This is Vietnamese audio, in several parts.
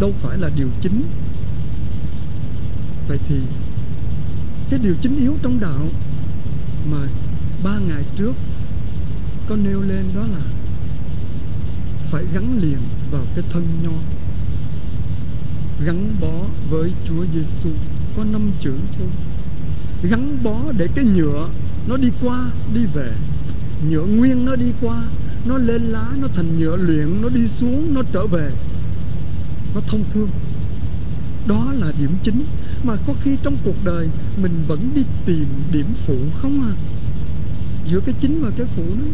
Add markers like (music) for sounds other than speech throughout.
đâu phải là điều chính. Vậy thì cái điều chính yếu trong đạo mà ba ngày trước có nêu lên đó là phải gắn liền vào cái thân nho, gắn bó với Chúa Giêsu. Có năm chữ thôi. Gắn bó để cái nhựa nó đi qua, đi về. Nhựa nguyên nó đi qua, nó lên lá, nó thành nhựa luyện, nó đi xuống, nó trở về nó thông thương. Đó là điểm chính mà có khi trong cuộc đời mình vẫn đi tìm điểm phụ không à? Giữa cái chính và cái phụ đó,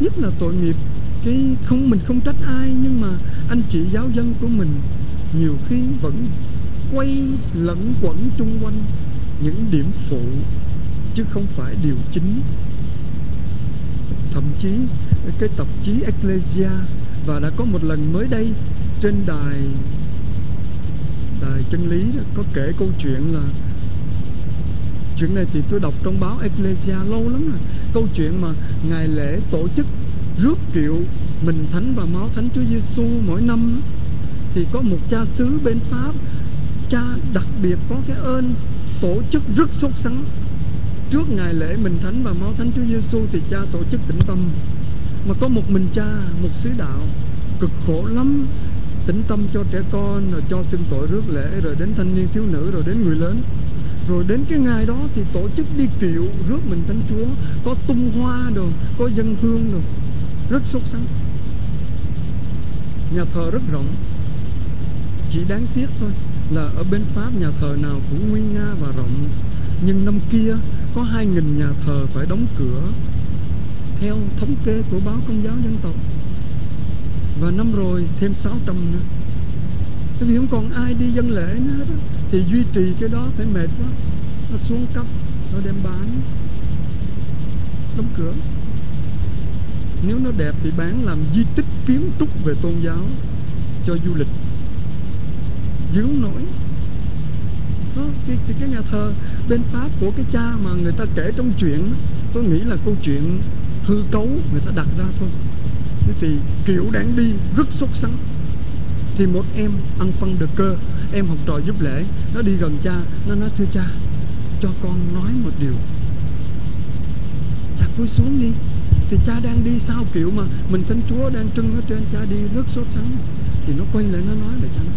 nhất là tội nghiệp, cái không, mình không trách ai, nhưng mà anh chị giáo dân của mình nhiều khi vẫn quay lẫn quẩn chung quanh những điểm phụ, chứ không phải điều chính. Thậm chí, cái tạp chí Ecclesia và đã có một lần mới đây trên đài đài chân lý đó, có kể câu chuyện là chuyện này thì tôi đọc trong báo Ecclesia lâu lắm rồi. Câu chuyện mà ngày lễ tổ chức rước kiệu mình thánh và máu thánh Chúa Giêsu mỗi năm thì có một cha xứ bên Pháp cha đặc biệt có cái ơn tổ chức rất sốt sắng. Trước ngày lễ mình thánh và máu thánh Chúa Giêsu thì cha tổ chức tĩnh tâm. Mà có một mình cha một sứ đạo cực khổ lắm. Tĩnh tâm cho trẻ con, rồi cho xin tội rước lễ, rồi đến thanh niên thiếu nữ, rồi đến người lớn. Rồi đến cái ngày đó thì tổ chức đi kiệu rước mình thánh chúa. Có tung hoa đồ, có dân hương đồ. Rất sốt sắng. Nhà thờ rất rộng. Chỉ đáng tiếc thôi là ở bên pháp nhà thờ nào cũng nguy nga và rộng. Nhưng năm kia, có hai nghìn nhà thờ phải đóng cửa theo thống kê của báo công giáo dân tộc và năm rồi thêm 600 nữa. Tại vì không còn ai đi dân lễ nữa hết Thì duy trì cái đó phải mệt quá. Nó xuống cấp Nó đem bán. Đóng cửa. Nếu nó đẹp thì bán làm di tích kiến trúc về tôn giáo Cho du lịch. Giữ nổi. Đó, cái, cái, cái nhà thờ bên Pháp của cái cha mà người ta kể trong chuyện Tôi nghĩ là câu chuyện hư cấu người ta đặt ra thôi thì kiểu đáng đi, rất sốt sắng thì một em ăn phân được cơ, em học trò giúp lễ. Nó đi gần cha, nó nói, thưa cha, cho con nói một điều. Cha, cúi xuống đi. Thì cha đang đi sao? Kiểu mà, mình thánh chúa đang trưng ở trên, cha đi rất sốt sắng thì nó quay lại, nó nói là cha nó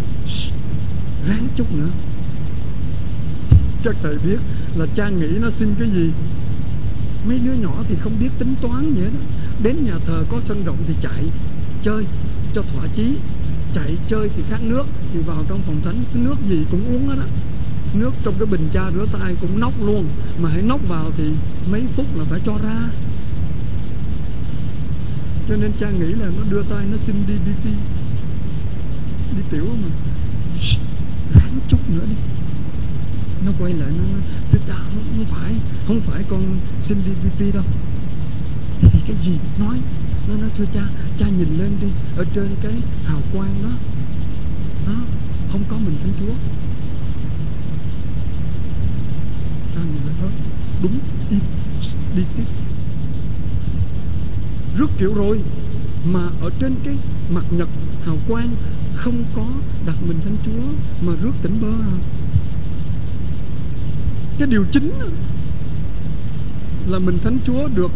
ráng chút nữa. Chắc thầy biết là cha nghĩ nó xin cái gì. Mấy đứa nhỏ thì không biết tính toán vậy đó đến nhà thờ có sân rộng thì chạy chơi cho thỏa chí. Chạy chơi thì khát nước thì vào trong phòng thánh cái nước gì cũng uống hết á. Nước trong cái bình cha rửa tay cũng nóc luôn mà hãy nóc vào thì mấy phút là phải cho ra. Cho nên cha nghĩ là nó đưa tay nó xin đi đi đi. Đi tiểu mà. Ráng chút nữa đi. Nó quay lại nó nói thưa cha không, không phải không phải con xin đi đi đâu cái gì nói? Nó nói thưa cha cha nhìn lên đi, ở trên cái hào quang đó. Đó, không có mình thánh chúa. Cha nhìn lên hết đúng im đi tiếp. Rước kiểu rồi, mà ở trên cái mặt nhật hào quang không có đặt mình thánh chúa, mà rước tỉnh bơ à. cái điều chính là mình thánh chúa được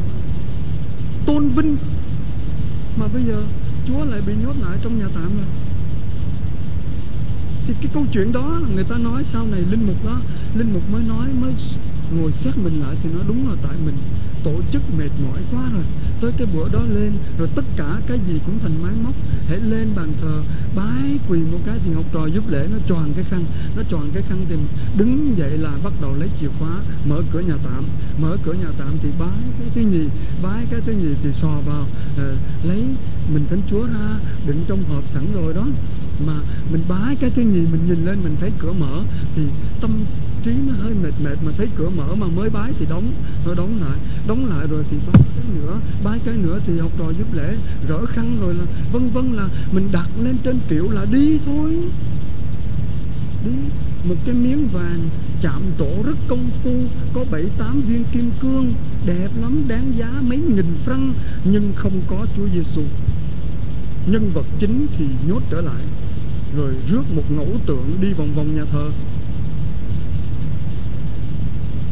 tôn vinh. Mà bây giờ, Chúa lại bị nhốt lại trong nhà tạm rồi. Thì cái câu chuyện đó, người ta nói sau này linh mục đó, linh mục mới nói, mới ngồi xét mình lại thì nó đúng là tại mình tổ chức mệt mỏi quá rồi. Tới cái bữa đó lên, rồi tất cả cái gì cũng thành máy móc thể lên bàn thờ bái quỳ một cái thì học trò giúp lễ nó tròn cái khăn nó tròn cái khăn thì đứng dậy là bắt đầu lấy chìa khóa mở cửa nhà tạm. Mở cửa nhà tạm thì bái cái thứ nhì bái cái thứ nhì thì sò vào à, lấy mình thánh chúa ra đựng trong hộp sẵn rồi đó. Mà mình bái cái thứ nhì mình nhìn lên mình thấy cửa mở thì tâm trí nó hơi mệt mệt mà thấy cửa mở mà mới bái thì đóng nó đóng lại. Đóng lại rồi thì bái nữa bái cái nữa thì học trò giúp lễ, rỡ khăn rồi là vân vân là mình đặt lên trên triệu là đi thôi. Đi, một cái miếng vàng chạm trổ rất công phu, có bảy tám viên kim cương, đẹp lắm, đáng giá mấy nghìn franc, nhưng không có Chúa Giêsu nhân vật chính thì nhốt trở lại, rồi rước một ngẫu tượng đi vòng vòng nhà thờ.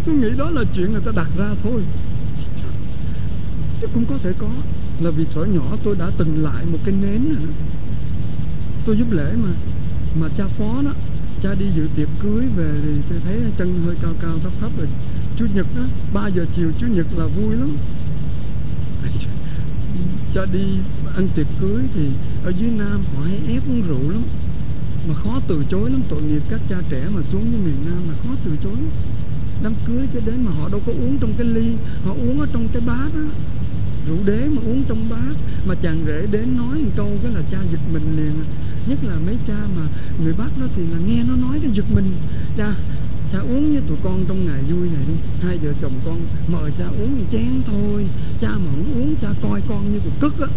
Tôi nghĩ đó là chuyện người ta đặt ra thôi cũng có thể có. Là vì thở nhỏ tôi đã từng lại một cái nến nữa. tôi giúp lễ mà mà cha phó đó, cha đi dự tiệc cưới về thì tôi thấy chân hơi cao cao, thấp thấp rồi. Chủ nhật đó 3 giờ chiều chủ nhật là vui lắm. (laughs) Cha đi ăn tiệc cưới thì ở dưới nam họ hay ép uống rượu lắm. Mà khó từ chối lắm, tội nghiệp các cha trẻ mà xuống với miền nam là khó từ chối đám cưới cho đến mà họ đâu có uống trong cái ly, họ uống ở trong cái bát đó đế mà uống trong bát mà chàng rể đến nói một câu cái là cha giật mình liền. Nhất là mấy cha mà người bác đó thì là nghe nó nói cái giật mình. Cha cha uống với tụi con trong ngày vui này đi. Hai vợ chồng con mời cha uống một chén thôi. Cha mà không uống cha coi con như cục cức á.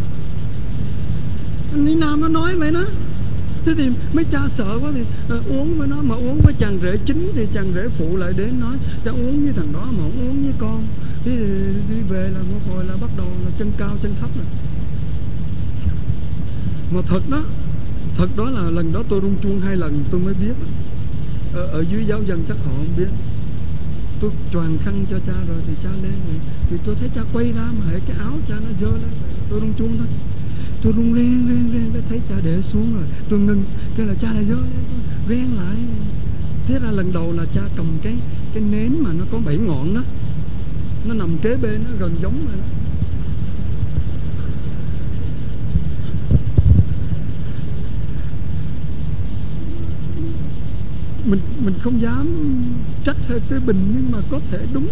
Anh Lý Nam nó nói vậy đó. Thế thì mấy cha sợ quá thì à, uống với nó mà uống với chàng rể chính thì chàng rể phụ lại đến nói cha uống với thằng đó mà không uống với con thế đi về là một hồi là bắt đầu là chân cao chân thấp rồi. Mà thật đó thật đó là lần đó tôi rung chuông hai lần tôi mới biết. Ở, ở dưới giáo dân chắc họ không biết. Tôi choàng khăn cho cha rồi thì cha lên rồi. Thì tôi thấy cha quay ra mà hệ cái áo cha nó dơ lên tôi rung chuông thôi. Tôi rung ren ren ren cái thấy cha để xuống rồi. Tôi ngưng cái là cha lại dơ lên ren lại. Thế ra lần đầu là cha cầm cái cái nến mà nó có bảy ngọn đó nó nằm kế bên, nó gần giống rồi đó. Mình mình không dám trách hay phê bình nhưng mà có thể đúng,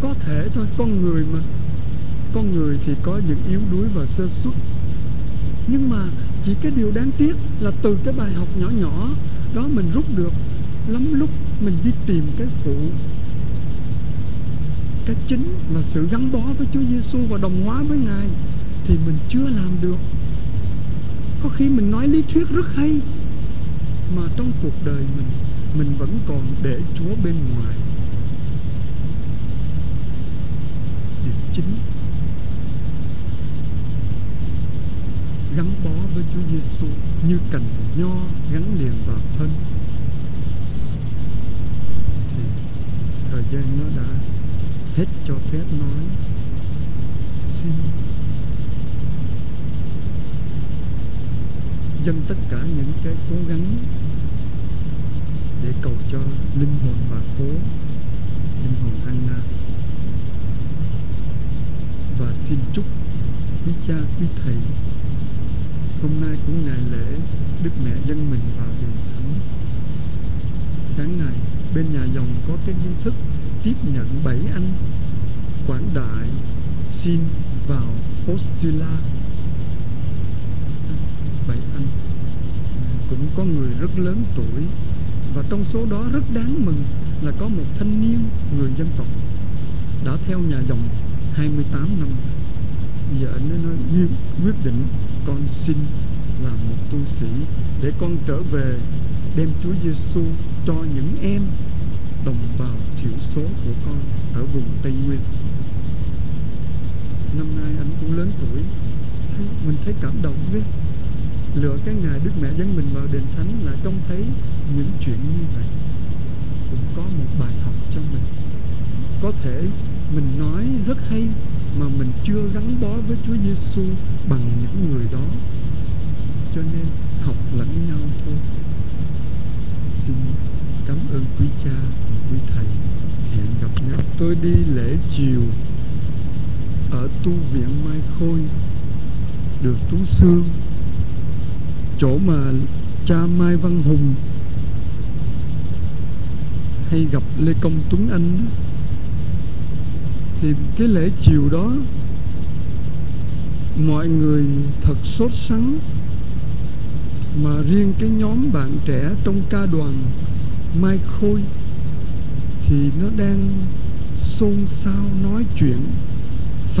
có thể thôi. Con người mà. Con người thì có những yếu đuối và sơ suất. Nhưng mà chỉ cái điều đáng tiếc là từ cái bài học nhỏ nhỏ đó mình rút được, lắm lúc mình đi tìm cái phụ cái chính là sự gắn bó với Chúa Giêsu và đồng hóa với Ngài thì mình chưa làm được. Có khi mình nói lý thuyết rất hay, mà trong cuộc đời mình mình vẫn còn để Chúa bên ngoài. Điều chính gắn bó với Chúa Giêsu như cành nho gắn liền vào thân. Thì thời gian nó đã hết cho phép nói. Xin. Dâng tất cả những cái cố gắng để cầu cho linh hồn bà cố, linh hồn Anna. Và xin chúc quý cha, quý thầy, hôm nay cũng ngày lễ, Đức Mẹ dân mình vào đền thánh. Sáng nay bên nhà dòng có cái nghi thức tiếp nhận bảy anh quảng đại xin vào postula bảy anh cũng có người rất lớn tuổi. Và trong số đó rất đáng mừng là có một thanh niên người dân tộc đã theo nhà dòng 28 năm. Giờ anh ấy nói quyết định con xin làm một tu sĩ để con trở về đem Chúa Giêsu cho những em đồng bào thiểu số của con ở vùng Tây Nguyên năm nay anh cũng lớn tuổi. Mình thấy cảm động với lựa cái ngày Đức Mẹ dẫn mình vào đền thánh là trông thấy những chuyện như vậy. Cũng có một bài học cho mình. Có thể mình nói rất hay mà mình chưa gắn bó với Chúa Giêsu bằng những người đó. Cho nên học lẫn nhau thôi. Xin cảm ơn quý cha, quý thầy. Hẹn gặp nhau. Tôi đi lễ chiều ở tu viện Mai Khôi được Tú Sương chỗ mà cha Mai Văn Hùng hay gặp Lê Công Tuấn Anh đó, thì cái lễ chiều đó mọi người thật sốt sắng mà riêng cái nhóm bạn trẻ trong ca đoàn Mai Khôi thì nó đang xôn xao nói chuyện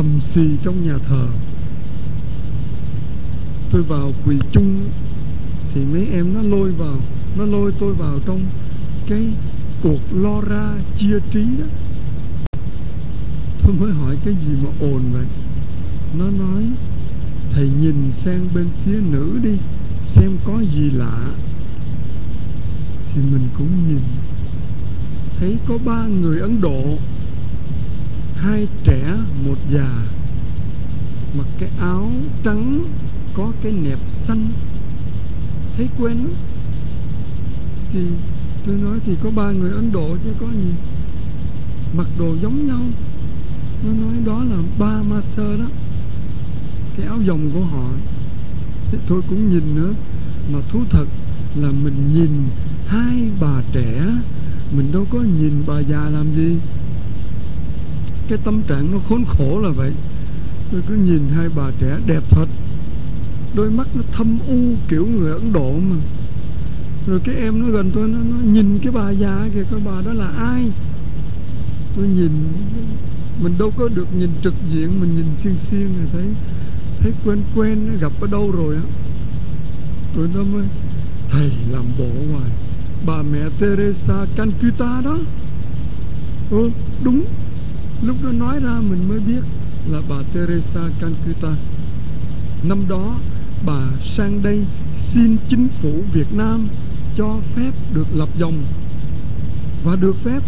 sầm xì trong nhà thờ. Tôi vào quỳ chung thì mấy em nó lôi vào, nó lôi tôi vào trong cái cuộc lo ra chia trí đó. Tôi mới hỏi cái gì mà ồn vậy? Nó nói, thầy nhìn sang bên phía nữ đi, xem có gì lạ. Thì mình cũng nhìn, thấy có ba người ấn độ, hai trẻ già mặc cái áo trắng, có cái nẹp xanh. Thấy quen lắm. Thì tôi nói thì có ba người ấn độ chứ có gì. Mặc đồ giống nhau. Nó nói đó là ba ma sơ đó. Cái áo dòng của họ. Thế tôi cũng nhìn nữa. Mà thú thật là mình nhìn hai bà trẻ. Mình đâu có nhìn bà già làm gì cái tâm trạng nó khốn khổ là vậy. Tôi cứ nhìn hai bà trẻ đẹp thật. Đôi mắt nó thâm u kiểu người ấn độ mà. Rồi cái em nó gần tôi nó, nó nhìn cái bà già kìa cái bà đó là ai? Tôi nhìn mình đâu có được nhìn trực diện mình nhìn xiên xiên rồi thấy thấy quen quen gặp ở đâu rồi á. Tôi nó mới thầy làm bộ ngoài bà mẹ Teresa Calcutta đó. Ừ đúng lúc nó nói ra mình mới biết là bà Teresa Calcutta. Năm đó, bà sang đây xin chính phủ Việt Nam cho phép được lập dòng. Và được phép.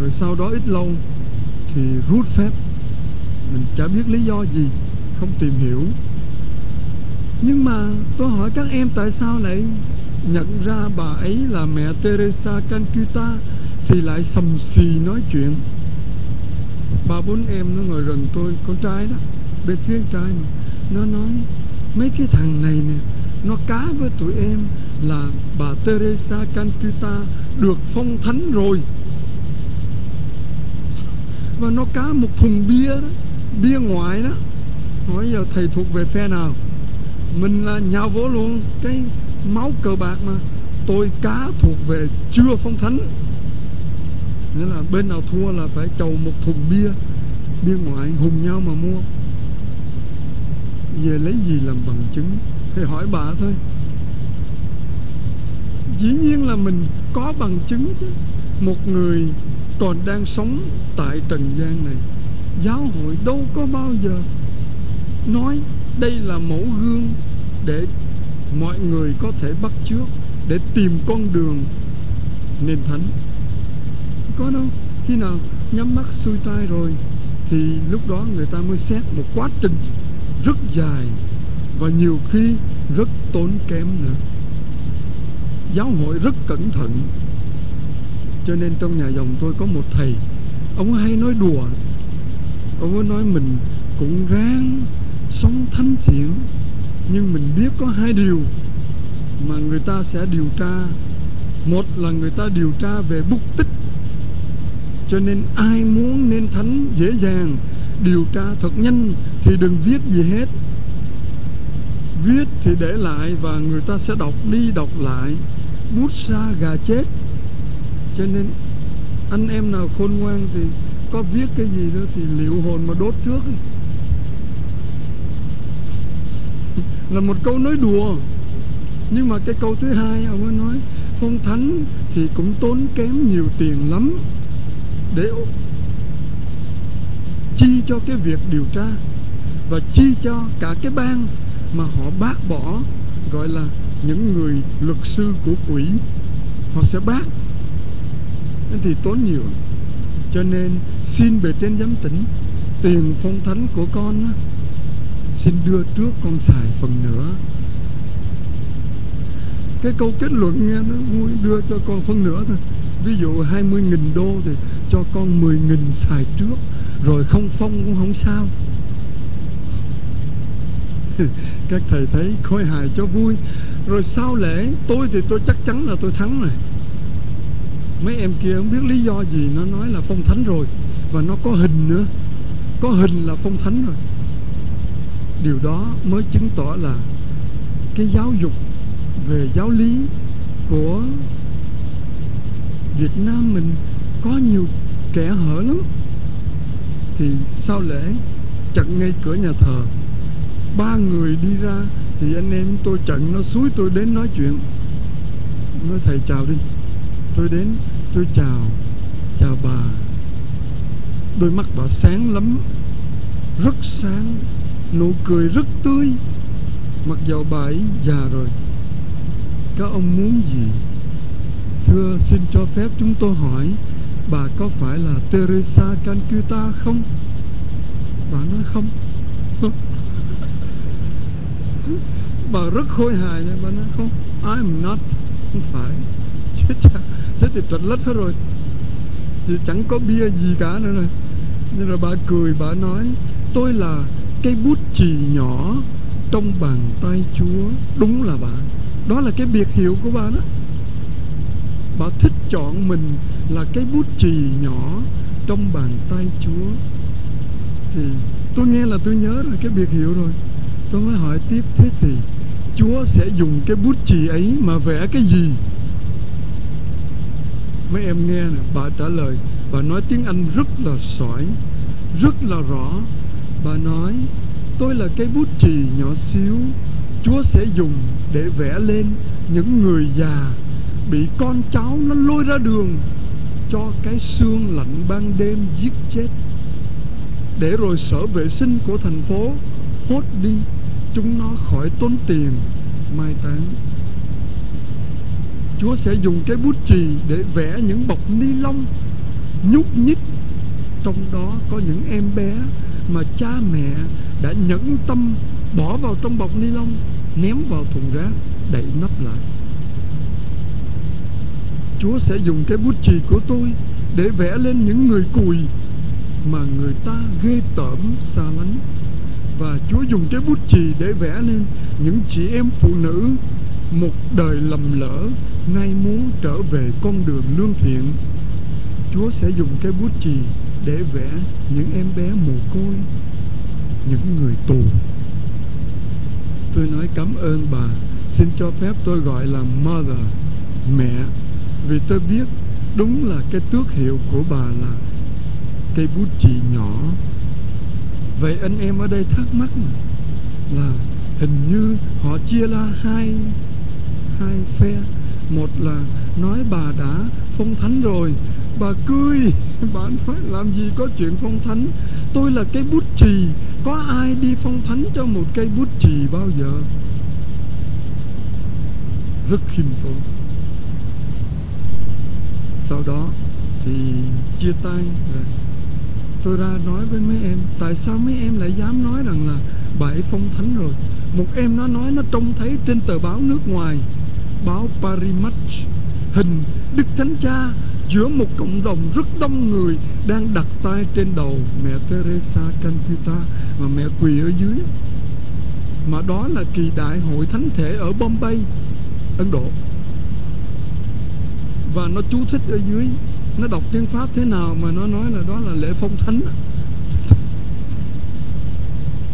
Rồi sau đó ít lâu thì rút phép. Mình chả biết lý do gì, không tìm hiểu. Nhưng mà tôi hỏi các em tại sao lại nhận ra bà ấy là mẹ Teresa Calcutta thì lại sầm xì nói chuyện ba bốn em nó ngồi gần tôi, con trai đó bên phía trai mà. Nó nói, mấy cái thằng này nè, nó cá với tụi em là bà Teresa Calcutta được phong thánh rồi. Và nó cá một thùng bia đó, bia ngoại đó. Hỏi, giờ thầy thuộc về phe nào? Mình là nhào vỗ luôn cái máu cờ bạc mà. Tôi cá thuộc về chưa phong thánh nghĩa là bên nào thua là phải chầu một thùng bia bia ngoại hùng nhau mà mua. Về lấy gì làm bằng chứng? Thì hỏi bà thôi. Dĩ nhiên là mình có bằng chứng chứ. Một người còn đang sống tại trần gian này, giáo hội đâu có bao giờ nói đây là mẫu gương để mọi người có thể bắt chước, để tìm con đường nền thánh có đâu. Khi nào nhắm mắt xuôi tay rồi, thì lúc đó người ta mới xét một quá trình rất dài và nhiều khi rất tốn kém nữa. Giáo hội rất cẩn thận. Cho nên trong nhà dòng tôi có một thầy, ông hay nói đùa. Ông ấy nói mình cũng ráng sống thánh thiện, nhưng mình biết có hai điều mà người ta sẽ điều tra. Một là người ta điều tra về bút tích cho nên ai muốn nên thánh dễ dàng, điều tra thật nhanh thì đừng viết gì hết. Viết thì để lại và người ta sẽ đọc đi đọc lại. Bút xa gà chết. Cho nên anh em nào khôn ngoan thì có viết cái gì đó thì liệu hồn mà đốt trước (laughs) là một câu nói đùa. Nhưng mà cái câu thứ hai ông ấy nói phong thánh thì cũng tốn kém nhiều tiền lắm để chi cho cái việc điều tra và chi cho cả cái ban mà họ bác bỏ gọi là những người luật sư của quỷ họ sẽ bác. Nên thì tốn nhiều. Cho nên xin bề trên giám tỉnh tiền phong thánh của con á, xin đưa trước con xài phần nữa. Cái câu kết luận nghe nó vui đưa cho con phân nửa thôi. Ví dụ 20.000 đô thì cho con 10.000 xài trước, rồi không phong cũng không sao. (laughs) Các thầy thấy khôi hài cho vui. Rồi sau lễ, tôi thì tôi chắc chắn là tôi thắng rồi. Mấy em kia không biết lý do gì, nó nói là phong thánh rồi. Và nó có hình nữa. Có hình là phong thánh rồi. Điều đó mới chứng tỏ là cái giáo dục về giáo lý của Việt Nam mình có nhiều kẻ hở lắm. Thì sau lễ chặn ngay cửa nhà thờ? Ba người đi ra thì anh em tôi chặn nó suối tôi đến nói chuyện. Nói thầy chào đi. Tôi đến, tôi chào chào bà. Đôi mắt bà sáng lắm, rất sáng, nụ cười rất tươi. Mặc dầu bà ấy già rồi, các ông muốn gì? Thưa, xin cho phép chúng tôi hỏi bà có phải là Teresa Calcutta không? Bà nói không. (laughs) Bà rất khôi hài nha, bà nói không. I'm not. Không phải. (laughs) Chết cha. Thế thì trật lất hết rồi. Thì chẳng có bia gì cả nữa rồi. Nhưng rồi bà cười, bà nói, tôi là cây bút chì nhỏ trong bàn tay chúa. Đúng là bà. Đó là cái biệt hiệu của bà đó. Bà thích chọn mình là cái bút chì nhỏ trong bàn tay chúa. Thì tôi nghe là tôi nhớ rồi, cái biệt hiệu rồi. Tôi mới hỏi tiếp, thế thì chúa sẽ dùng cái bút chì ấy mà vẽ cái gì? Mấy em nghe nè, bà trả lời, bà nói tiếng anh rất là sỏi, rất là rõ. Bà nói, tôi là cái bút chì nhỏ xíu, chúa sẽ dùng để vẽ lên những người già bị con cháu nó lôi ra đường cho cái xương lạnh ban đêm giết chết. Để rồi sở vệ sinh của thành phố, hốt đi, chúng nó khỏi tốn tiền. Mai táng. Chúa sẽ dùng cái bút chì để vẽ những bọc ni lông, nhúc nhích. Trong đó có những em bé mà cha mẹ đã nhẫn tâm bỏ vào trong bọc ni lông, ném vào thùng rác, đậy nắp lại. Chúa sẽ dùng cái bút chì của tôi để vẽ lên những người cùi mà người ta ghê tởm xa lánh. Và Chúa dùng cái bút chì để vẽ lên những chị em phụ nữ một đời lầm lỡ, nay muốn trở về con đường lương thiện. Chúa sẽ dùng cái bút chì để vẽ những em bé mồ côi, những người tù. Tôi nói cảm ơn bà. Xin cho phép tôi gọi là mother, mẹ vì tôi biết đúng là cái tước hiệu của bà là cây bút chì nhỏ. Vậy anh em ở đây thắc mắc là hình như họ chia ra hai hai phe. Một là nói bà đã phong thánh rồi. Bà cười, (laughs) bà nói làm gì có chuyện phong thánh? Tôi là cây bút chì, có ai đi phong thánh cho một cây bút chì bao giờ? Rất khiêm tốn sau đó thì chia tay rồi. Tôi ra nói với mấy em, tại sao mấy em lại dám nói rằng là bà ấy phong thánh rồi? Một em nó nói nó trông thấy trên tờ báo nước ngoài, báo Parimatch hình Đức Thánh Cha giữa một cộng đồng rất đông người đang đặt tay trên đầu mẹ Teresa Calcutta và mẹ quỳ ở dưới. Mà đó là kỳ đại hội thánh thể ở Bombay, Ấn Độ và nó chú thích ở dưới. Nó đọc tiếng Pháp thế nào mà nó nói là đó là lễ phong thánh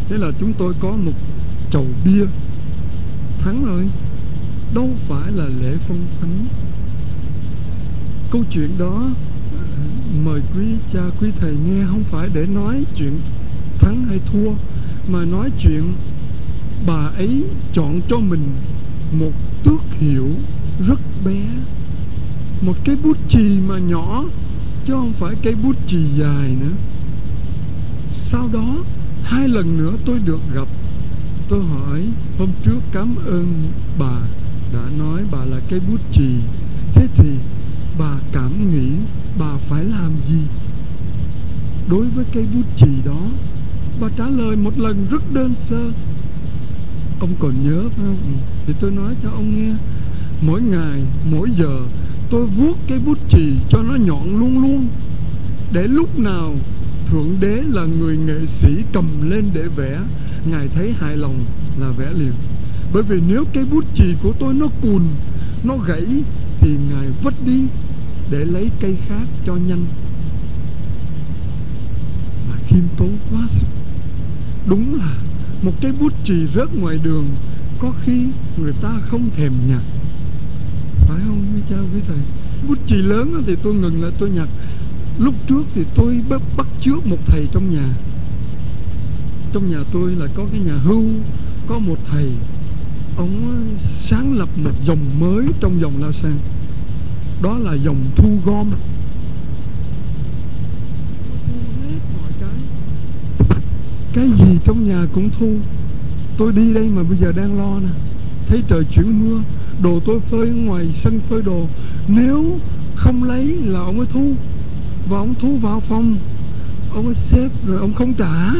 thế là chúng tôi có một chầu bia. Thắng rồi. Đâu phải là lễ phong thánh. Câu chuyện đó, mời quý cha, quý thầy nghe. Không phải để nói chuyện thắng hay thua, mà nói chuyện bà ấy chọn cho mình một tước hiệu rất bé một cái bút chì mà nhỏ, chứ không phải cái bút chì dài nữa. Sau đó, hai lần nữa tôi được gặp. Tôi hỏi, hôm trước cảm ơn bà đã nói bà là cái bút chì. Thế thì bà cảm nghĩ bà phải làm gì? Đối với cây bút chì đó, bà trả lời một lần rất đơn sơ. Ông còn nhớ phải không? Thì tôi nói cho ông nghe. Mỗi ngày, mỗi giờ tôi vuốt cái bút chì cho nó nhọn luôn luôn. Để lúc nào thượng đế là người nghệ sĩ cầm lên để vẽ, ngài thấy hài lòng là vẽ liền. Bởi vì nếu cái bút chì của tôi nó cùn, nó gãy, thì ngài vứt đi để lấy cây khác cho nhanh. Mà khiêm tốn quá sức. Đúng là một cái bút chì rớt ngoài đường, có khi người ta không thèm nhặt phải không quý cha quý thầy? Bút chì lớn thì tôi ngừng lại tôi nhặt. Lúc trước thì tôi bắt, bắt trước một thầy trong nhà. Trong nhà tôi là có cái nhà hưu có một thầy. Ông sáng lập một dòng mới trong dòng la sang. Đó là dòng thu gom. Cái gì trong nhà cũng thu. Tôi đi đây mà bây giờ đang lo nè. Thấy trời chuyển mưa đồ tôi phơi ngoài sân phơi đồ. Nếu không lấy là ông ấy thu, và ông thu vào phòng. Ông ấy xếp, rồi ông không trả.